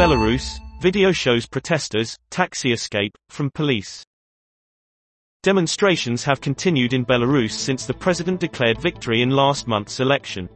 Belarus, video shows protesters, taxi escape, from police. Demonstrations have continued in Belarus since the president declared victory in last month's election.